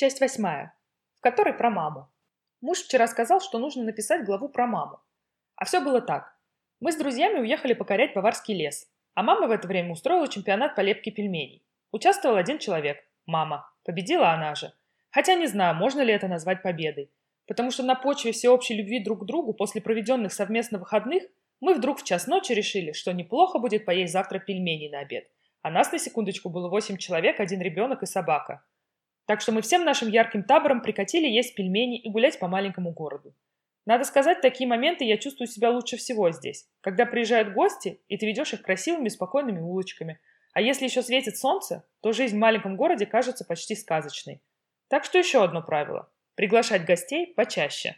Часть восьмая, в которой про маму. Муж вчера сказал, что нужно написать главу про маму. А все было так. Мы с друзьями уехали покорять Баварский лес, а мама в это время устроила чемпионат по лепке пельменей. Участвовал один человек – мама. Победила она же. Хотя не знаю, можно ли это назвать победой. Потому что на почве всеобщей любви друг к другу после проведенных совместно выходных мы вдруг в час ночи решили, что неплохо будет поесть завтра пельменей на обед. А нас на секундочку было восемь человек, один ребенок и собака. Так что мы всем нашим ярким табором прикатили есть пельмени и гулять по маленькому городу. Надо сказать, такие моменты я чувствую себя лучше всего здесь, когда приезжают гости, и ты ведешь их красивыми, спокойными улочками. А если еще светит солнце, то жизнь в маленьком городе кажется почти сказочной. Так что еще одно правило – приглашать гостей почаще.